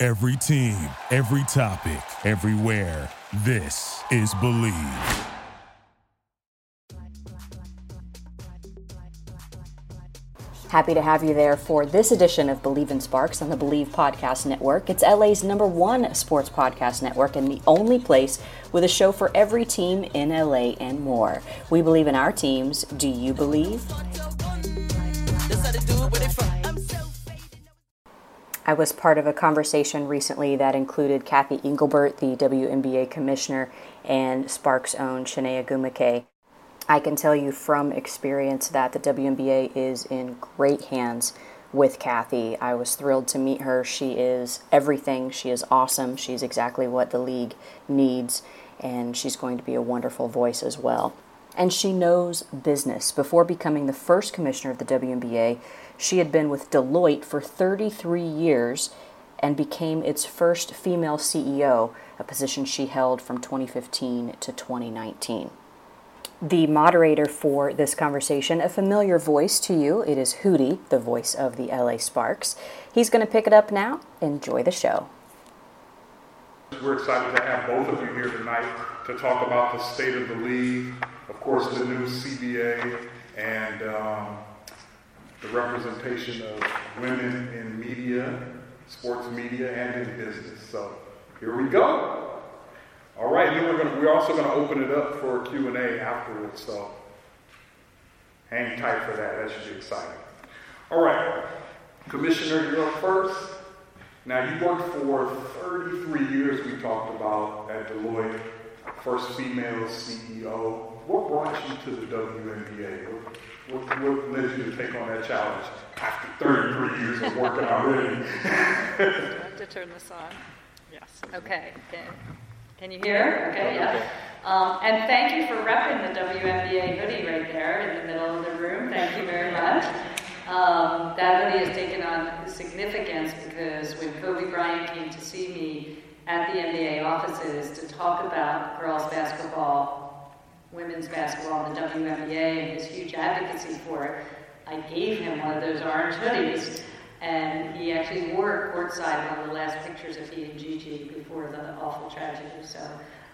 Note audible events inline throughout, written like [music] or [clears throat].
Every team, every topic, everywhere. This is Believe. Happy to have you there for this edition of Believe in Sparks on the Believe Podcast Network. It's LA's number one sports podcast network and the only place with a show for every team in LA and more. We believe in our teams. Do you believe? I was part of a conversation recently that included Cathy Engelbert, the WNBA commissioner, and Sparks' own Chiney Ogwumike. I can tell you from experience that the WNBA is in great hands with Cathy. I was thrilled to meet her. She is everything. She is awesome. She's exactly what the league needs, and she's going to be a wonderful voice as well. And she knows business. Before becoming the first commissioner of the WNBA, she had been with Deloitte for 33 years and became its first female CEO, a position she held from 2015 to 2019 the moderator for this conversation, a familiar voice to you. It is Hootie, the voice of the LA Sparks. He's going to pick it up now. Enjoy the show. We're excited to have both of you here tonight to talk about the state of the league, of course, the new CBA, and um, the representation of women in media, sports media, and in business. So here we go. All right, then we're to, we're also going to open it up for Q and A afterwards. So hang tight for that. That should be exciting. All right, Commissioner, you're up first. Now you worked for 33 years. We talked about at Deloitte, first female CEO. What brought you to the WNBA? What, what, what led you to take on that challenge after 33 years of working already? [laughs] to turn this on. Yes. Okay. okay. Can you hear? Okay, yeah. Um, and thank you for repping the WNBA hoodie right there in the middle of the room. Thank you very much. Um, that hoodie has taken on significance because when Kobe Bryant came to see me at the NBA offices to talk about girls basketball, women's basketball, and the WNBA, and his huge advocacy for it, I gave him one of those orange hoodies. And he actually wore it courtside one of the last pictures of he and Gigi before the awful tragedy. So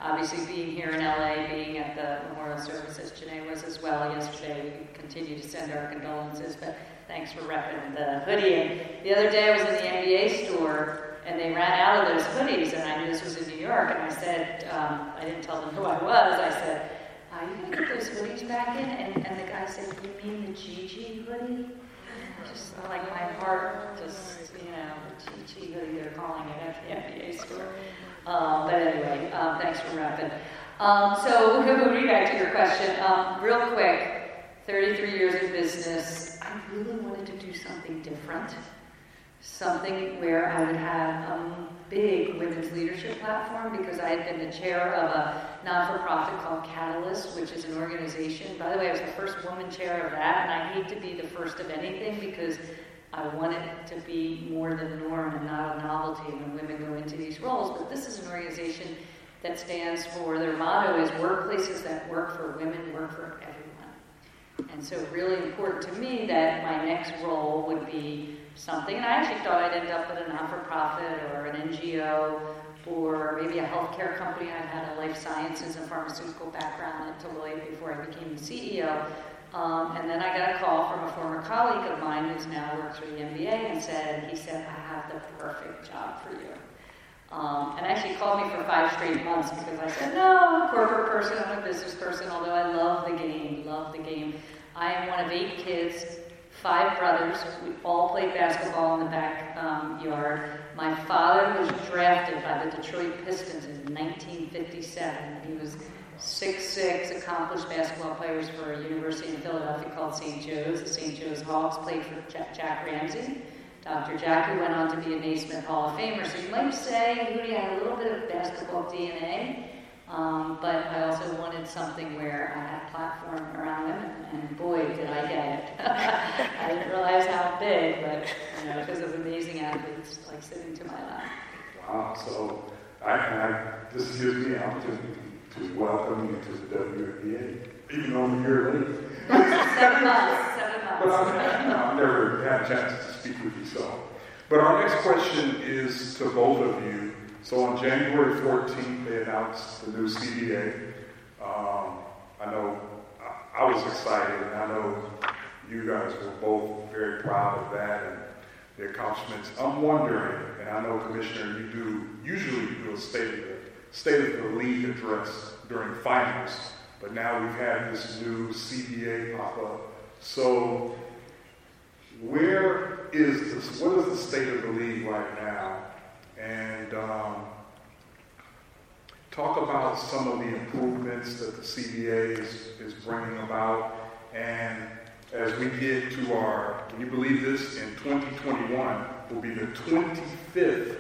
obviously being here in LA, being at the memorial service as Chiney was as well yesterday, we continue to send our condolences, but thanks for repping the hoodie. And the other day I was in the NBA store and they ran out of those hoodies and I knew this was in New York and I said, um, I didn't tell them who I was, I said, are you to get those hoodies back in? And, and the guy said, you mean the Gigi hoodie? just like my heart just, you know, Gigi Chi they're calling it at the NBA store. Um, but anyway, um, thanks for wrapping. Um, so, moving back to your question, um, real quick 33 years in business, I really wanted to do something different something where I would have a big women's leadership platform because I had been the chair of a non-for-profit called Catalyst, which is an organization. By the way, I was the first woman chair of that, and I hate to be the first of anything because I want it to be more than the norm and not a novelty when women go into these roles. But this is an organization that stands for, their motto is workplaces that work for women, work for everyone. And so really important to me that my next role would be something. And I actually thought I'd end up at a non-for-profit or an NGO or maybe a healthcare company. I had a life sciences and pharmaceutical background at Deloitte before I became the CEO. Um, and then I got a call from a former colleague of mine who's now works for the NBA and said, he said, I have the perfect job for you. Um, and actually called me for five straight months because I said, no, I'm a corporate person, I'm a business person, although I love the game, love the game. I am one of eight kids five brothers. We all played basketball in the backyard. Um, My father was drafted by the Detroit Pistons in 1957. He was six-six, accomplished basketball players for a university in Philadelphia called St. Joe's. The St. Joe's Hawks played for Jack, Jack Ramsay. Dr. Jack, who went on to be a Naismith Hall of Famer. So you might say Hootie had a little bit of basketball DNA, um, but I also wanted something where I had a platform around women, and boy, did I get it. [laughs] I didn't realize how big, but you know, because of amazing athletes like sitting to my left. Wow, so I, I, this gives me an opportunity to welcome you to the WNBA, even though I'm here late. seven months, seven months. But I've, I've never had a chance to speak with you, so. But our next question is to both of you. So on January 14th, they announced the new CBA. Um, I know I, I was excited, and I know you guys were both very proud of that and the accomplishments. I'm wondering, and I know, Commissioner, you do usually do a state of the state of the league address during finals, but now we've had this new CBA pop up. So, where is this? What is the state of the league right now? And um, talk about some of the improvements that the CBA is, is bringing about. And as we get to our, can you believe this? In 2021 will be the 25th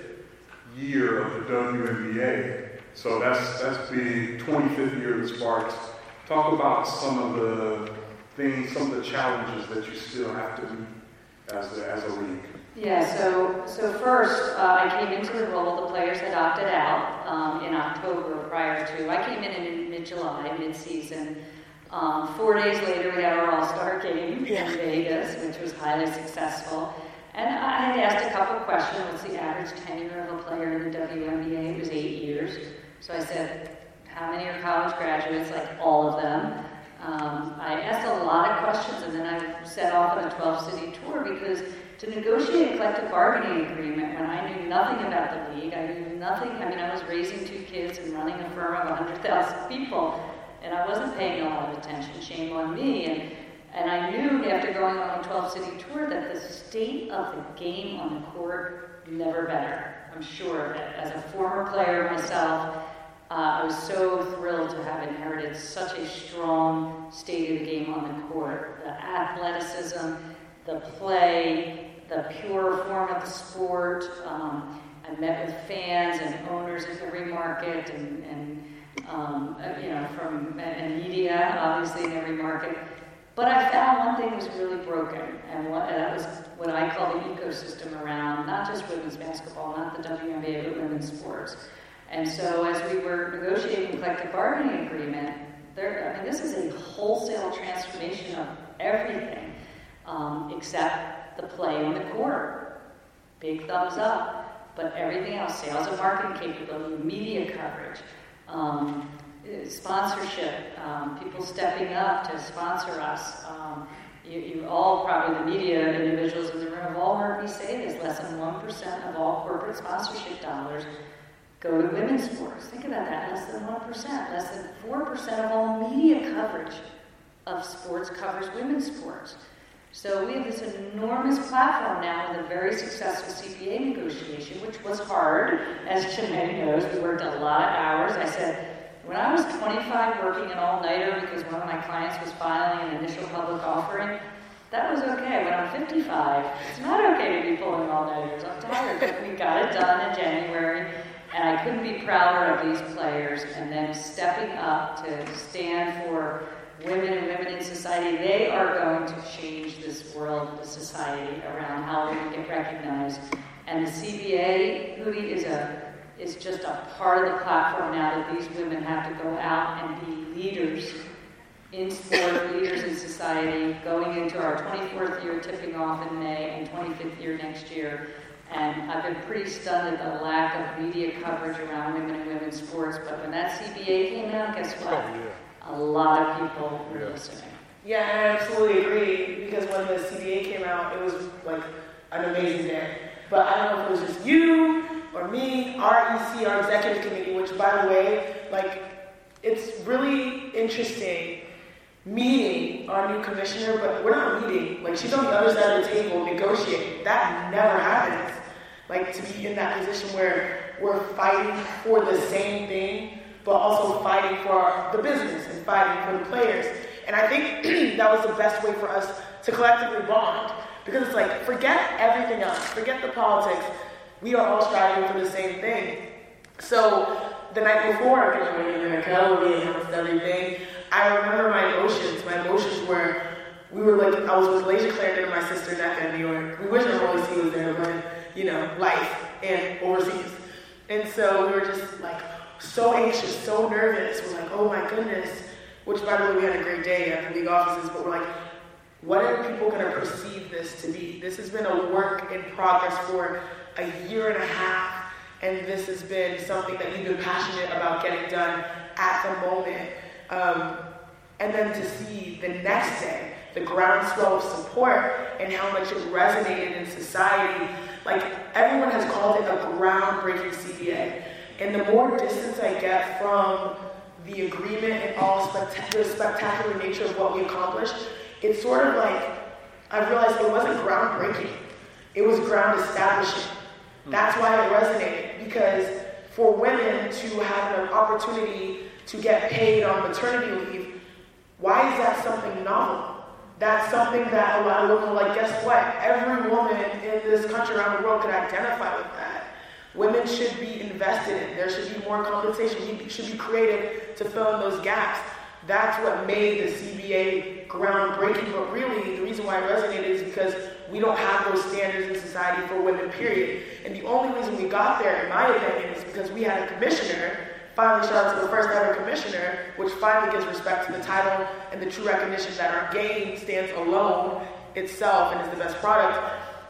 year of the WNBA. So that's that's the 25th year of the Sparks. Talk about some of the things, some of the challenges that you still have to meet as a, as a league. Yeah, so so first, uh, I came into the role. The players had opted out um, in October prior to. I came in in mid-July, mid-season. Um, four days later, we had our All-Star game in Vegas, which was highly successful. And I had asked a couple questions. What's the average tenure of a player in the WNBA? It was eight years. So I said, how many are college graduates? Like all of them. Um, I asked a lot of questions, and then I set off on a 12-city tour because to negotiate a collective bargaining agreement when I knew nothing about the league, I knew nothing. I mean, I was raising two kids and running a firm of 100,000 people, and I wasn't paying a lot of attention. Shame on me. And and I knew after going on a 12-city tour that the state of the game on the court never better. I'm sure of it. As a former player myself, uh, I was so thrilled to have inherited such a strong state of the game on the court. The athleticism, the play, the pure form of the sport. Um, I met with fans and owners in every market and, and um, uh, you know, from and media, obviously in every market. But I found one thing was really broken, and, what, and that was what I call the ecosystem around not just women's basketball, not the WNBA, but women's sports. And so as we were negotiating collective bargaining agreement, there, I mean, this is a wholesale transformation of everything um, except the play on the court. Big thumbs up, but everything else, sales and marketing capability, media coverage, um, sponsorship, um, people stepping up to sponsor us. Um, you, you, all, probably the media individuals in the room, have all heard me say this less than 1% of all corporate sponsorship dollars go to women's sports. Think about that less than 1%. Less than 4% of all media coverage of sports covers women's sports. So we have this enormous platform now with a very successful CBA negotiation, which was hard, as Chiney knows. We worked a lot of hours. I said, when I was 25 working an all-nighter because one of my clients was filing an initial public offering, that was okay. When I'm 55, it's not okay to be pulling all-nighters. I'm tired, but we got it done in January, and I couldn't be prouder of these players and them stepping up to stand for women and women in society. They are going to change this world, the society around how women get recognized. And the CBA, Hootie, is a is just a part of the platform now that these women have to go out and be leaders in sport, leaders in society, going into our 24th year tipping off in May and 25th year next year. And I've been pretty stunned at the lack of media coverage around women and women's sports. But when that CBA came out, guess what? Oh, yeah. A lot of people were yeah. listening. Yeah, I absolutely agree. Because when the CBA came out, it was like an amazing day. But I don't know if it was just you or me, our EC, our executive committee, which by the way, like, it's really interesting meeting our new commissioner, but we're not meeting. Like, she's on the other side of the table negotiating. That never happens. Like, to be in that position where we're fighting for the same thing, but also fighting for the business and fighting for the players. And I think [clears throat] that was the best way for us to collectively bond Because it's like, forget everything else, forget the politics. We are all striving for the same thing. So the night before, you know, in the Kelly and everything, I remember my emotions. My emotions were, we were like, I was with Layshia Clarendon and my sister Nneka in New York. We wish our Holy there, but, you know, life and overseas. And so we were just like so anxious, so nervous. We're like, oh my goodness. Which, by the way, we had a great day at the league offices, but we're like, what are people going to perceive this to be? This has been a work in progress for a year and a half, and this has been something that you've been passionate about getting done at the moment. Um, and then to see the next day the groundswell of support and how much it resonated in society. Like everyone has called it a groundbreaking CBA. And the more distance I get from the agreement and all spect- the spectacular nature of what we accomplished, it's sort of like I realized it wasn't groundbreaking. It was ground establishing. Hmm. That's why it resonated because for women to have an opportunity to get paid on maternity leave, why is that something novel? That's something that a lot of women like, guess what? Every woman in this country around the world could identify with. Women should be invested in. There should be more compensation. We should be created to fill in those gaps. That's what made the CBA groundbreaking. But really, the reason why it resonated is because we don't have those standards in society for women, period. And the only reason we got there, in my opinion, is because we had a commissioner Finally, shout out to the first ever commissioner, which finally gives respect to the title and the true recognition that our game stands alone itself and is the best product.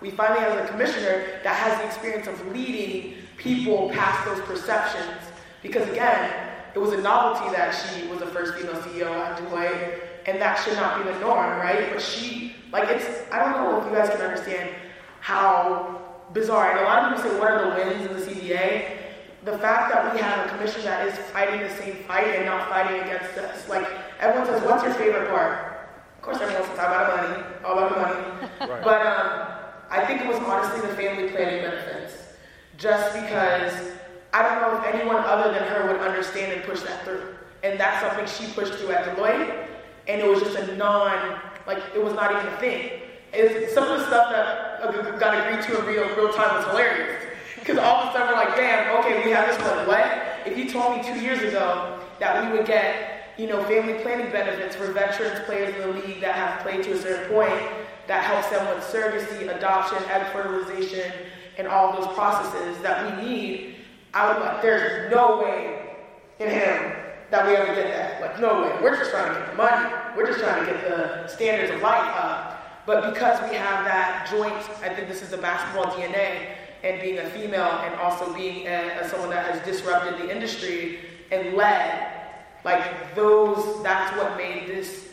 We finally have a commissioner that has the experience of leading people past those perceptions. Because again, it was a novelty that she was the first female CEO at Deloitte, and that should not be the norm, right? But she, like, it's, I don't know if you guys can understand how bizarre. And a lot of people say, what are the wins in the CBA? the fact that we have a commission that is fighting the same fight and not fighting against us. Like everyone says, what's your favorite part? Of course, everyone wants to talk about money, all about the money. Right. But um, I think it was honestly the family planning benefits, just because I don't know if anyone other than her would understand and push that through. And that's something she pushed through at Deloitte, and it was just a non, like it was not even a thing. It's, some of the stuff that got agreed to in real real time was hilarious. Because all of a sudden we're like, damn, okay, we have this one. What? If you told me two years ago that we would get, you know, family planning benefits for veterans players in the league that have played to a certain point, that helps them with surrogacy, adoption, egg fertilization, and all those processes that we need, I would like, there's no way in him that we ever get that. Like, no way. We're just trying to get the money. We're just trying to get the standards of life up. But because we have that joint, I think this is the basketball DNA, and being a female and also being a, a someone that has disrupted the industry and led, like those, that's what made this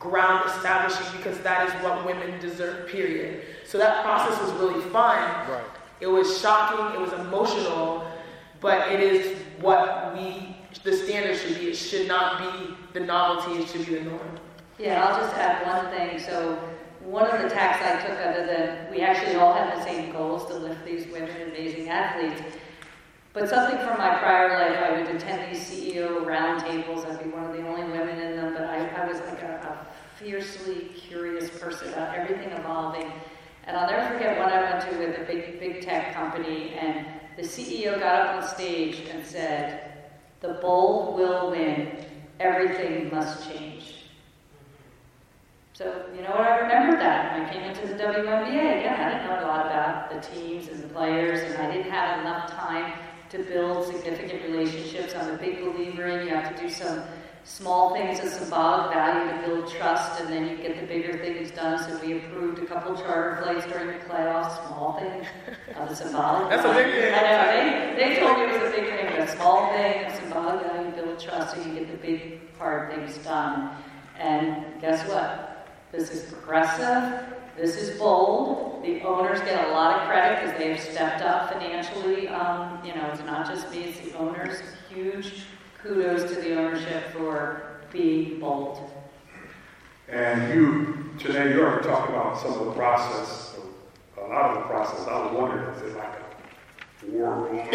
ground establishing because that is what women deserve, period. So that process was really fun. Right. It was shocking, it was emotional, but it is what we, the standard should be. It should not be the novelty, it should be the norm. Yeah, I'll just add one thing. So one of the tacks I took other than we actually all have the same goals to lift these women amazing athletes. But something from my prior life, I would attend these CEO roundtables. I'd be one of the only women in them, but I, I was like a, a fiercely curious person about everything evolving. And I'll never forget one I went to with a big, big tech company, and the CEO got up on stage and said, The bold will win, everything must change. So, you know what, I remember that when I came into the WNBA. again, I didn't know a lot about the teams and the players, and I didn't have enough time to build significant relationships. I'm a big believer in you have to do some small things of symbolic value to build trust, and then you get the bigger things done. So we approved a couple charter flights during the playoffs, small things of the symbolic. That's value. a big thing. I know, they, they told me it was a big thing, but a small thing of symbolic value, to build trust, so you get the big hard things done. And guess what? This is progressive. This is bold. The owners get a lot of credit because they have stepped up financially. Um, you know, it's not just me, it's the owners. Huge kudos to the ownership for being bold. And you, today, you already talked about some of the process, a lot of the process. I was wondering, is it like a war room [laughs]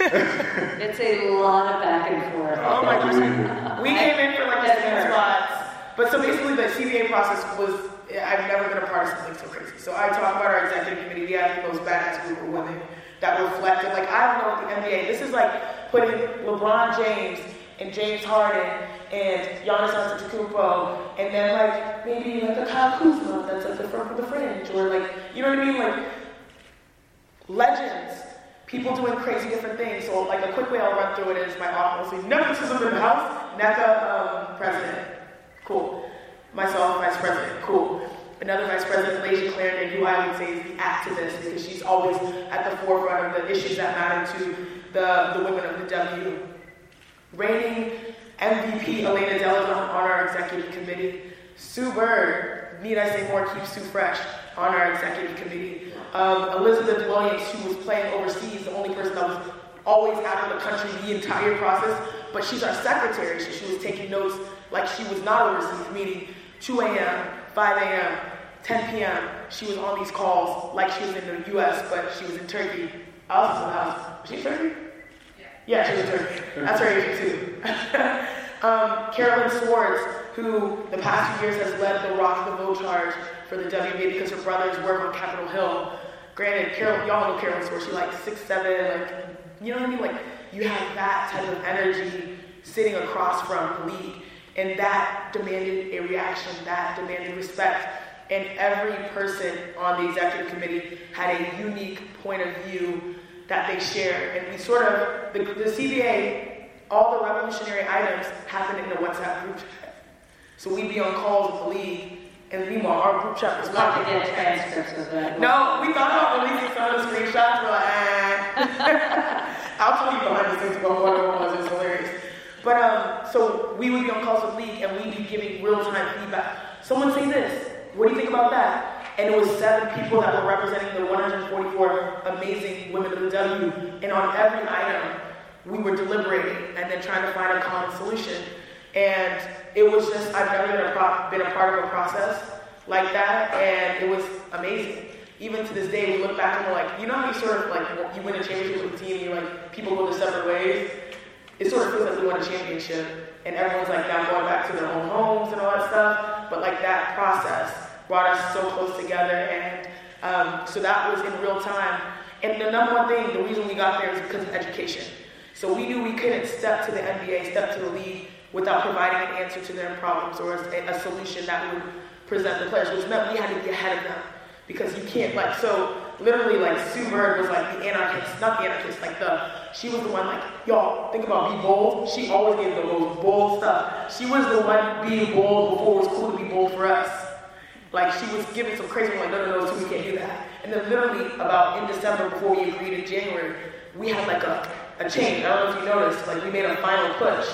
it's a lot of back and forth. Oh my gosh. We came in for like a second spots. But so basically, the CBA process was I've never been a part of something so crazy. So I talk about our executive committee. We have the most badass group of women that reflected. Like I don't know what the NBA. This is like putting LeBron James and James Harden and Giannis Antetokounmpo, and then like maybe like a Kyle Kuzma that's like the front of the fringe, or like you know what I mean, like legends, people doing crazy different things. So like a quick way I'll run through it is my office. Nepotism in the house. Nneka um, president, cool. Myself, vice president, cool. Another vice president, Layshia Clarendon, who I would say is the activist because she's always at the forefront of the issues that matter to the, the women of the W. Reigning MVP Elena Donne on our executive committee. Sue Bird, need I say more, keep Sue fresh on our executive committee. Um, Elizabeth Williams, who was playing overseas, the only person that was always out of the country the entire process, but she's our secretary, so she was taking notes like she was not overseas, meaning 2 a.m., 5 a.m., 10 p.m. She was on these calls like she was in the U.S., but she was in Turkey. I was in the house. Was she in Turkey? Yeah, she was in Turkey. That's her agent too. [laughs] um, Carolyn Swords, who the past few years has led the Rock the Vote charge for the WNBA because her brothers work on Capitol Hill. Granted, Carol, y'all know Carolyn Swords. She's like six seven, like you know what I mean? Like you have that type of energy sitting across from the league, and that demanded a reaction. That demanded respect. And every person on the executive committee had a unique point of view that they shared. And we sort of, the, the CBA, all the revolutionary items happened in the WhatsApp group chat. So we'd be on calls with the league, and meanwhile, our group chat was to get transcripts of that. No, we thought about releasing some of the screenshots. We're like, eh. [laughs] I'll tell you behind the scenes about what it was. It's hilarious. But um, so we would be on calls with league, and we'd be giving real-time feedback. Someone say this. What do you think about that? And it was seven people that were representing the 144 amazing women of the W. And on every item, we were deliberating and then trying to find a common solution. And it was just, I've never been a, pro- been a part of a process like that, and it was amazing. Even to this day, we look back and we're like, you know how you sort of like, you win a championship with a team and you're like, people go their separate ways? It sort of feels like we won a championship, and everyone's like now going back to their own homes and all that stuff. But like that process brought us so close together, and um, so that was in real time. And the number one thing, the reason we got there is because of education. So we knew we couldn't step to the NBA, step to the league without providing an answer to their problems or a, a solution that would present the players, which meant we had to be ahead of them. Because you can't like so literally like Sue Bird was like the anarchist, not the anarchist, like the she was the one like y'all think about be bold. She always gave the most bold stuff. She was the one being bold before it was cool to be bold for us. Like she was giving some crazy like no no no so we can't do that. And then literally about in December before we agreed in January, we had like a, a change. I don't know if you noticed, like we made a final push.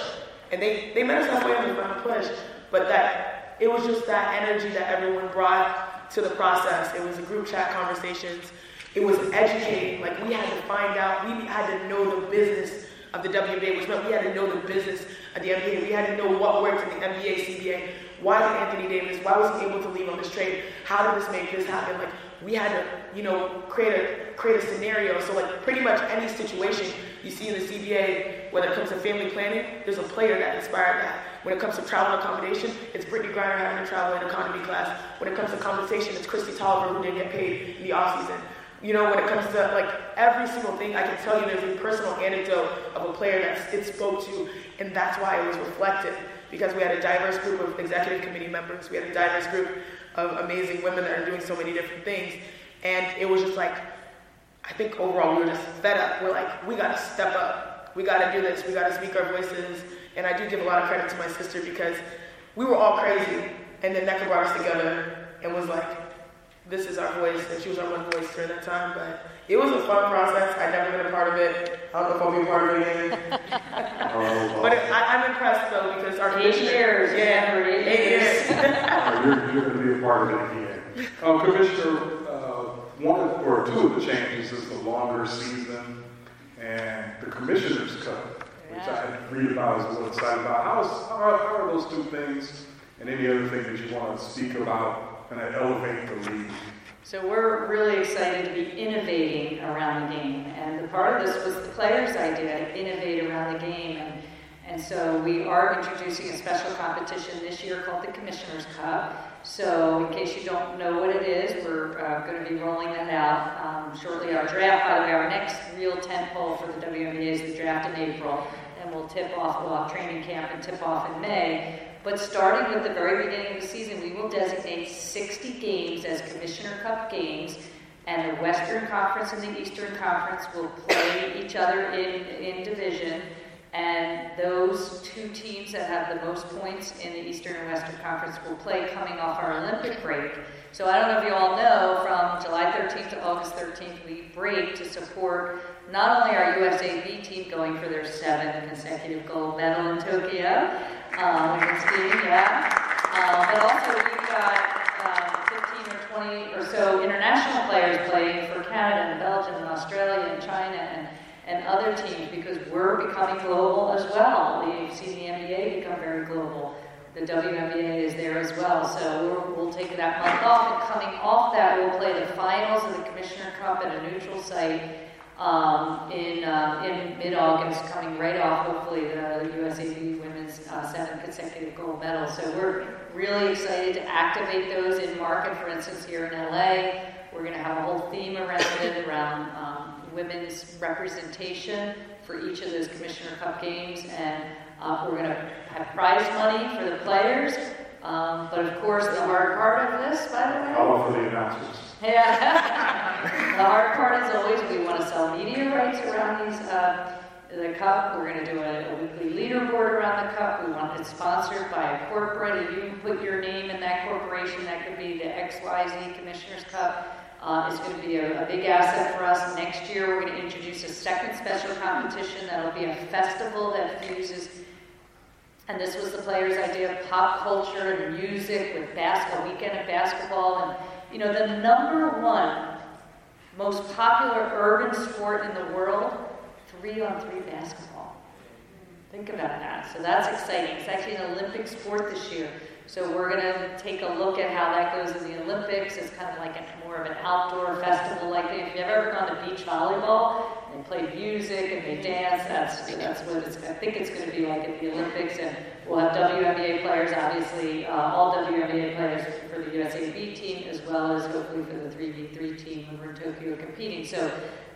And they, they met us halfway on the final push. But that it was just that energy that everyone brought to the process. It was the group chat conversations. It was educating. Like we had to find out, we had to know the business of the WNBA, which meant we had to know the business of the NBA. We had to know what worked in the NBA, CBA. Why did Anthony Davis, why was he able to leave on this trade? How did this make this happen? Like we had to, you know, create a create a scenario. So like pretty much any situation you see in the CBA, when it comes to family planning, there's a player that inspired that. When it comes to travel accommodation, it's Brittney Griner having to travel in economy class. When it comes to compensation, it's Kristi Toliver who didn't get paid in the off season. You know, when it comes to like every single thing, I can tell you there's a personal anecdote of a player that it spoke to, and that's why it was reflected. Because we had a diverse group of executive committee members, we had a diverse group of amazing women that are doing so many different things, and it was just like, I think overall we were just fed up. We're like, we gotta step up. We gotta do this. We gotta speak our voices. And I do give a lot of credit to my sister because we were all crazy, and then Nneka brought us together and was like, this is our voice, and she was our one voice during that time. But it was a fun process. I'd never been a part of it. I don't know if I'll be a part of it again. [laughs] but it, I, I'm impressed though because our Eight years, yeah, remember, eight eight years. years. Uh, [laughs] you're, you're going to be a part of it again. Um, Commissioner, uh, one of, or two of the changes is the longer season and the Commissioner's Cup, which I read about, I was a little excited about. How's, how, are, how are those two things and any other thing that you want to speak about and elevate the league? So we're really excited to be innovating around the game, and the part of this was the players' idea to innovate around the game, and And so we are introducing a special competition this year called the Commissioner's Cup. So, in case you don't know what it is, we're uh, going to be rolling that out um, shortly. Our draft, by the way, our next real tent pole for the WNBA is the draft in April, and we'll tip off, we'll have training camp and tip off in May. But starting with the very beginning of the season, we will designate 60 games as Commissioner Cup games, and the Western Conference and the Eastern Conference will play each other in, in division. And those two teams that have the most points in the Eastern and Western Conference will play coming off our Olympic break. So I don't know if you all know, from July 13th to August 13th, we break to support not only our USAB team going for their seventh consecutive gold medal in Tokyo, um, skiing, yeah, uh, but also we've got um, 15 or 20 or so international players playing for Canada and Belgium and Australia and China and and other teams because we're becoming global as well. We've seen the NBA become very global. The WNBA is there as well. So we will take that month off, and coming off that, we'll play the finals of the Commissioner Cup at a neutral site um, in uh, in mid-August, coming right off, hopefully, the USAB women's uh, seventh consecutive gold medal. So we're really excited to activate those in market. For instance, here in LA, we're going to have a whole theme around it, around um, women's representation for each of those Commissioner Cup games, and uh, we're going to have prize money for the players. Um, but of course, the hard part of this, by the way. How for the announcers? Yeah. [laughs] the hard part is always we media rights around these. Uh, the cup. We're going to do a, a, weekly leaderboard around the cup. We want it sponsored by a corporate. If you can put your name in that corporation, that could be the XYZ Commissioners Cup. Uh, is going to be a, a, big asset for us. Next year, we're going to introduce a second special competition that'll be a festival that fuses, and this was the players' idea of pop culture and music with basketball, weekend of basketball. And, you know, the number one most popular urban sport in the world, three on three basketball. Think about that. So that's exciting. It's actually an Olympic sport this year. So we're going to take a look at how that goes in the Olympics. It's kind of like a, more of an outdoor festival like If you've ever gone to beach volleyball, they play music and they dance. That's that's what it's. I think it's going to be like at the Olympics, and we'll have WNBA players, obviously, uh, all WNBA players for the USAB team, as well as hopefully for the 3v3 team when we're in Tokyo competing. So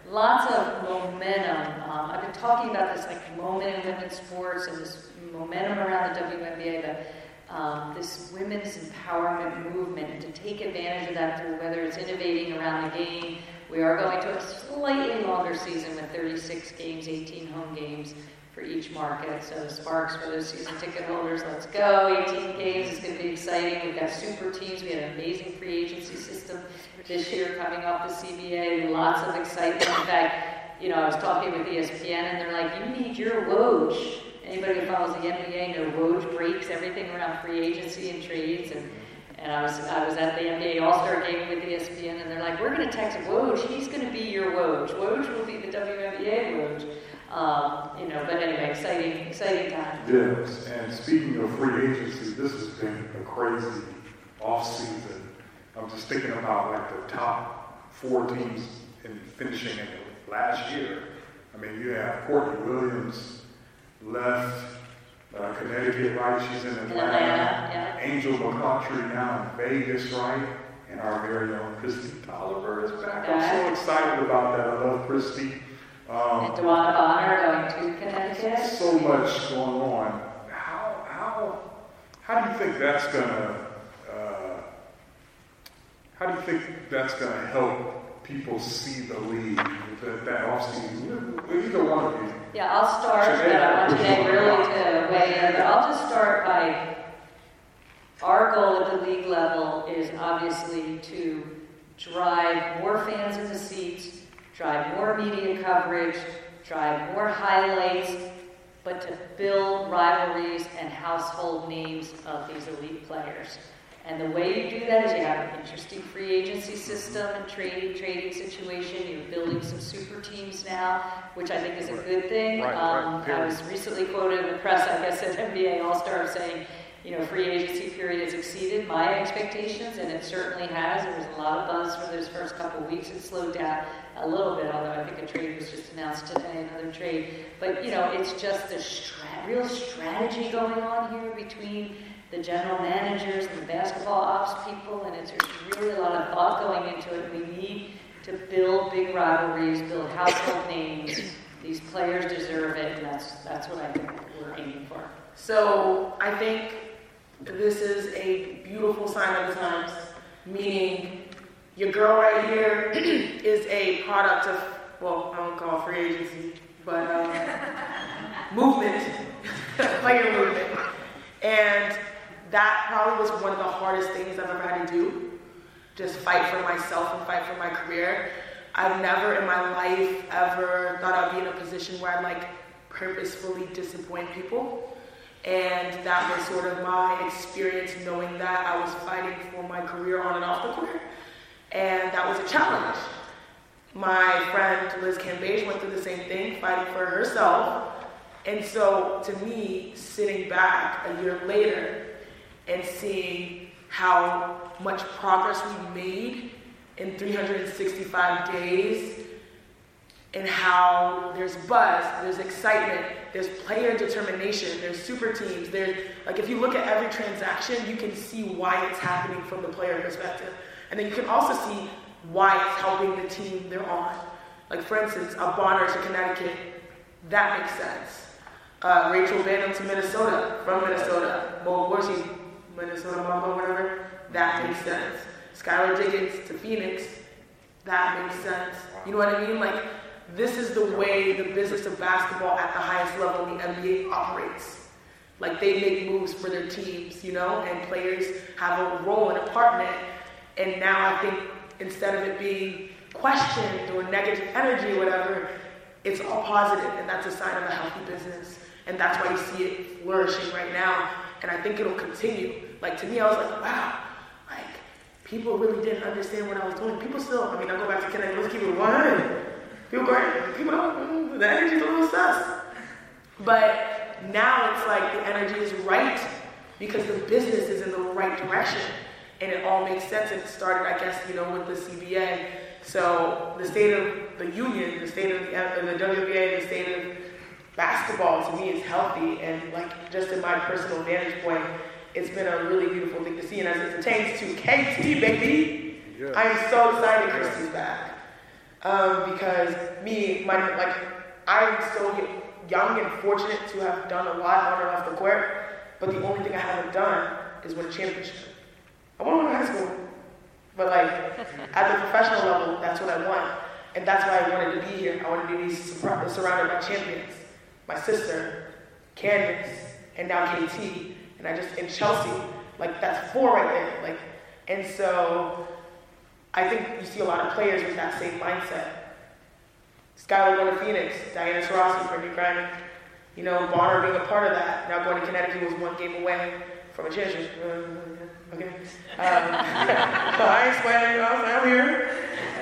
lots of momentum. Um, I've been talking about this like moment in women's sports and this momentum around the WNBA, but um, this women's empowerment movement and to take advantage of that through whether it's innovating around the game. We are going to a slightly longer season with 36 games, 18 home games for each market. So Sparks for those season ticket holders, let's go. 18 games is going to be exciting. We've got super teams. We had an amazing free agency system this year coming off the CBA. Lots of excitement. In fact, you know, I was talking with ESPN and they're like, you need your Woj Anybody who follows the NBA know Woj breaks everything around free agency and trades. And, and I was I was at the NBA All Star game with ESPN, and they're like, "We're going to text Woj. He's going to be your Woj. Woj will be the WNBA Woj." Um, you know, but anyway, exciting, exciting time. Yes, and speaking of free agency, this has been a crazy off season. I'm just thinking about like the top four teams in finishing in last year. I mean, you have Courtney Williams, left uh, Connecticut, right? She's in Atlanta. Atlanta yeah. Angel McCoughtry now in Vegas, right? And our very own Kristi Toliver is back. I'm so excited about that. I love Kristi. Um, and DeWanna Bonner going to Connecticut. So much going on. How how how do you think that's gonna uh, how do you think that's gonna help people see the league that, that offseason? Either one of you. Yeah, I'll start, but I want Jay really to weigh in. But I'll just start by our goal at the league level is obviously to drive more fans in the seats, drive more media coverage, drive more highlights, but to build rivalries and household names of these elite players. And the way you do that is you have an interesting free agency system and trading trading situation. You're building some super teams now, which I think is a good thing. Right, um, right, I was recently quoted in the press, I guess, at NBA All Star saying, you know, free agency period has exceeded my expectations, and it certainly has. There was a lot of buzz for those first couple of weeks. It slowed down a little bit, although I think a trade was just announced today another trade. But, you know, it's just the stra- real strategy going on here between the general managers and the basketball ops people, and it's there's really a lot of thought going into it. We need to build big rivalries, build household names. These players deserve it, and that's that's what I think we're aiming for. So I think this is a beautiful sign of the times, meaning your girl right here [clears throat] is a product of, well, I don't call it free agency, but uh, [laughs] movement, [laughs] player movement. And that probably was one of the hardest things I've ever had to do. Just fight for myself and fight for my career. I've never in my life ever thought I'd be in a position where I'd like purposefully disappoint people. And that was sort of my experience knowing that I was fighting for my career on and off the court. And that was a challenge. My friend Liz Cambage went through the same thing, fighting for herself. And so to me, sitting back a year later and seeing how much progress we made in 365 days and how there's buzz, there's excitement, there's player determination, there's super teams, there's like if you look at every transaction, you can see why it's happening from the player perspective. And then you can also see why it's helping the team they're on. Like for instance, a Bonner to Connecticut, that makes sense. Uh, Rachel Banham to Minnesota, from Minnesota. Mo Worshey, Minnesota Mamba, whatever, that makes sense. Skylar Diggins to Phoenix, that makes sense. You know what I mean? Like, this is the way the business of basketball at the highest level in the NBA operates. Like, they make moves for their teams, you know, and players have a role and a part in it. And now I think instead of it being questioned or negative energy or whatever, it's all positive, and that's a sign of a healthy business. And that's why you see it flourishing right now. And I think it'll continue. Like to me, I was like, wow, like people really didn't understand what I was doing. People still, I mean, I go back to Kennedy, let's keep it 100. People go, people don't, the energy's a little sus. But now it's like the energy is right because the business is in the right direction. And it all makes sense. It started, I guess, you know, with the CBA. So the state of the union, the state of uh, the, the WNBA, the state of basketball to me is healthy and like just in my personal vantage point, it's been a really beautiful thing to see. And as it pertains to KT, baby, yeah. I am so excited Kristi's back. Um, because me, my like, I'm so young and fortunate to have done a lot on and off the court, but the only thing I haven't done is win a championship. I want to win high school, but like [laughs] at the professional level, that's what I want, and that's why I wanted to be here. I wanted to be surrounded by champions my sister, Candace, and now KT, and I just in Chelsea, like that's four right there. Like, and so I think you see a lot of players with that same mindset. Skylar going to Phoenix, Diana Taurasi for New You know, Bonner being a part of that. Now going to Connecticut was one game away from a championship. Uh, okay. Um, [laughs] I ain't sweating, you know, I'm here.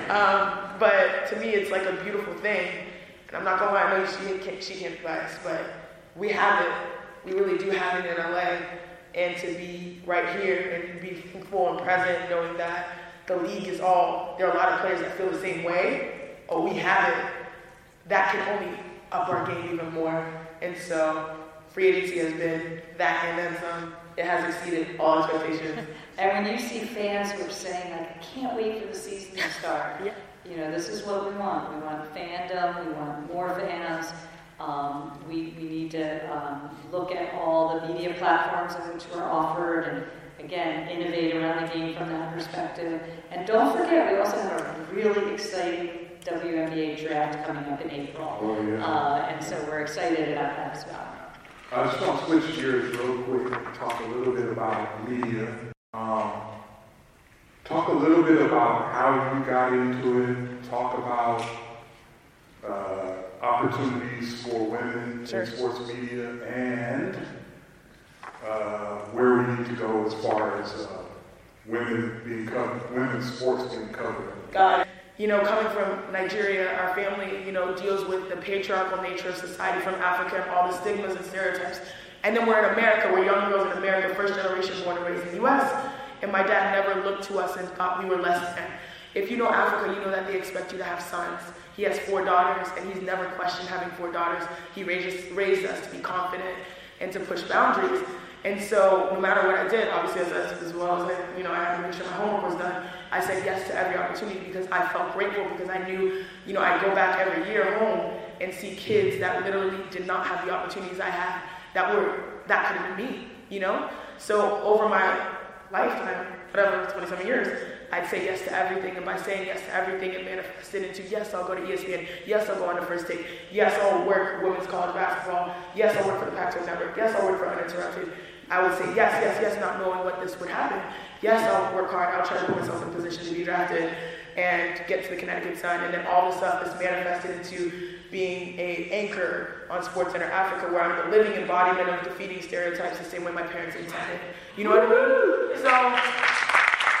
Um, but to me, it's like a beautiful thing and I'm not gonna lie, I know she can't, she can't advise, but we have it. We really do have it in LA. And to be right here and be full and present, knowing that the league is all, there are a lot of players that feel the same way, or we have it, that can only up our game even more. And so free agency has been that and then some. It has exceeded all expectations. [laughs] and when you see fans who are saying, like, I can't wait for the season to start, [laughs] yeah. You know, this is what we want. We want fandom. We want more fans. Um, we, we need to um, look at all the media platforms in which we're offered and, again, innovate around the game from that perspective. And don't forget, we also have a really exciting WNBA draft coming up in April. Oh, yeah. uh, and so we're excited about that as well. I just want to switch gears real quick and talk a little bit about media. Um, Talk a little bit about how you got into it. Talk about uh, opportunities for women sure. in sports media and uh, where we need to go as far as uh, women being covered, women's sports being covered. God, you know, coming from Nigeria, our family, you know, deals with the patriarchal nature of society from Africa and all the stigmas and stereotypes. And then we're in America, we're young girls in America, first generation born and raised in the U.S. And my dad never looked to us and thought we were less than. If you know Africa, you know that they expect you to have sons. He has four daughters, and he's never questioned having four daughters. He raised, raised us to be confident and to push boundaries. And so, no matter what I did, obviously, as, as well as I, you know, I had to make sure my homework was done. I said yes to every opportunity because I felt grateful because I knew, you know, I'd go back every year home and see kids that literally did not have the opportunities I had that were that could have been me, you know. So over my lifetime, whatever, 27 years, I'd say yes to everything, and by saying yes to everything, it manifested into yes, I'll go to ESPN, yes, I'll go on the first take, yes, I'll work women's college basketball, yes, I'll work for the Pac-12 Network, yes, I'll work for Uninterrupted. I would say yes, yes, yes, not knowing what this would happen. Yes, I'll work hard, I'll try to put myself in a position to be drafted and get to the Connecticut Sun, and then all this stuff is manifested into being a anchor on SportsCenter Africa, where I'm the living embodiment of defeating stereotypes the same way my parents intended. You know what I mean? So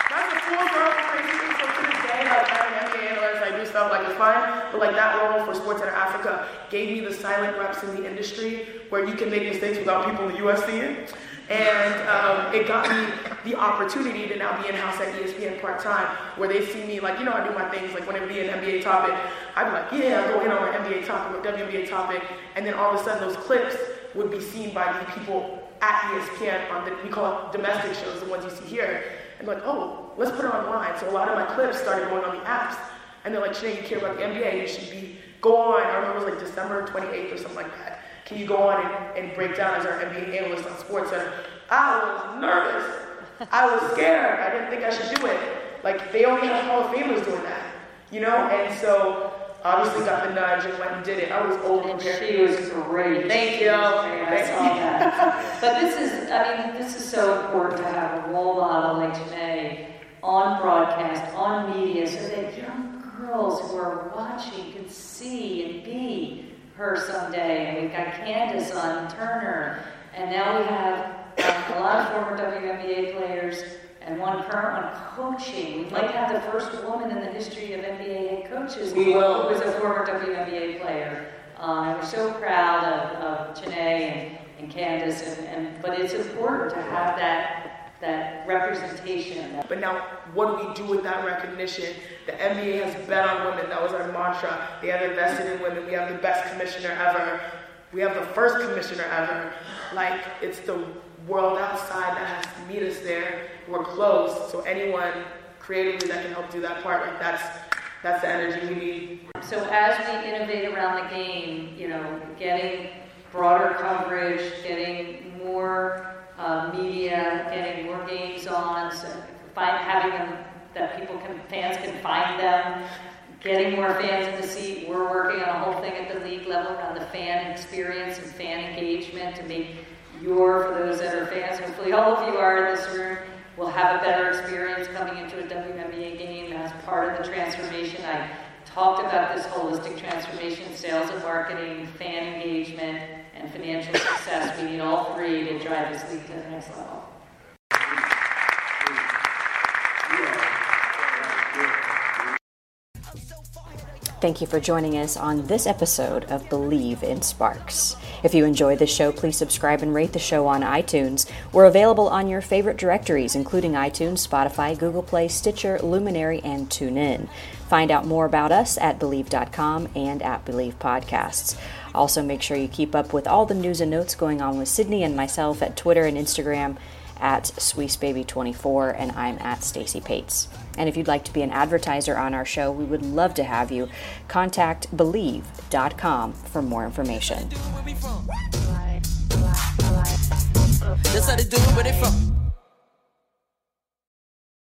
that's a full circle crazy thing. So to this day, like I'm an NBA analyst, I do stuff like it's fine, but like that role for SportsCenter Africa gave me the silent reps in the industry where you can make mistakes without people in the US seeing. And um, it got me the opportunity to now be in house at ESPN part time, where they see me like, you know, I do my things like when it would be an NBA topic, I'd be like, yeah, I'll go in on an NBA topic or WNBA topic, and then all of a sudden those clips would be seen by the people at ESPN on the we call it domestic shows, the ones you see here, and like, oh, let's put it online. So a lot of my clips started going on the apps, and they're like, Chiney, you care about the NBA, you should be go on. I remember it was like December 28th or something like that can you go on and, and break down as our NBA analyst on SportsCenter? I was nervous. I was scared. I didn't think I should do it. Like, they only have Hall of Famers doing that, you know? And so, obviously got the nudge and went and did it. I was over prepared. She was great. Thank you. I saw that. [laughs] but this is, I mean, this is so important to have a role model like Chiney on broadcast, on media, so that young girls who are watching can see and be her someday. And we've got Candace on Turner. And now we have um, a lot of former WNBA players and one current one coaching. We'd like to have the first woman in the history of NBA head coaches We will. who was a former WNBA player. Um, and we're so proud of, of Chiney and, and Candace, and, and, but it's important to have that that representation. But now, what do we do with that recognition? The NBA has bet on women. That was our mantra. They have invested in women. We have the best commissioner ever. We have the first commissioner ever. Like, it's the world outside that has to meet us there. We're close. So anyone creatively that can help do that part, like that's that's the energy we need. So as we innovate around the game, you know, getting broader coverage, getting more uh, media, getting more games on, so find, having them that people can, fans can find them, getting more fans in the seat. We're working on a whole thing at the league level around the fan experience and fan engagement to make your, for those that are fans, hopefully all of you are in this room, will have a better experience coming into a WNBA game as part of the transformation. I talked about this holistic transformation, sales and marketing, fan engagement, and financial success. We need all three to drive this league to the next level. Thank you for joining us on this episode of Believe in Sparks. If you enjoyed the show, please subscribe and rate the show on iTunes. We're available on your favorite directories, including iTunes, Spotify, Google Play, Stitcher, Luminary, and TuneIn. Find out more about us at Believe.com and at Believe Podcasts. Also, make sure you keep up with all the news and notes going on with Sydney and myself at Twitter and Instagram at SweesBaby24, and I'm at Stacy Pates. And if you'd like to be an advertiser on our show, we would love to have you. Contact Believe.com for more information.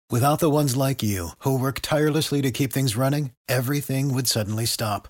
Without the ones like you, who work tirelessly to keep things running, everything would suddenly stop.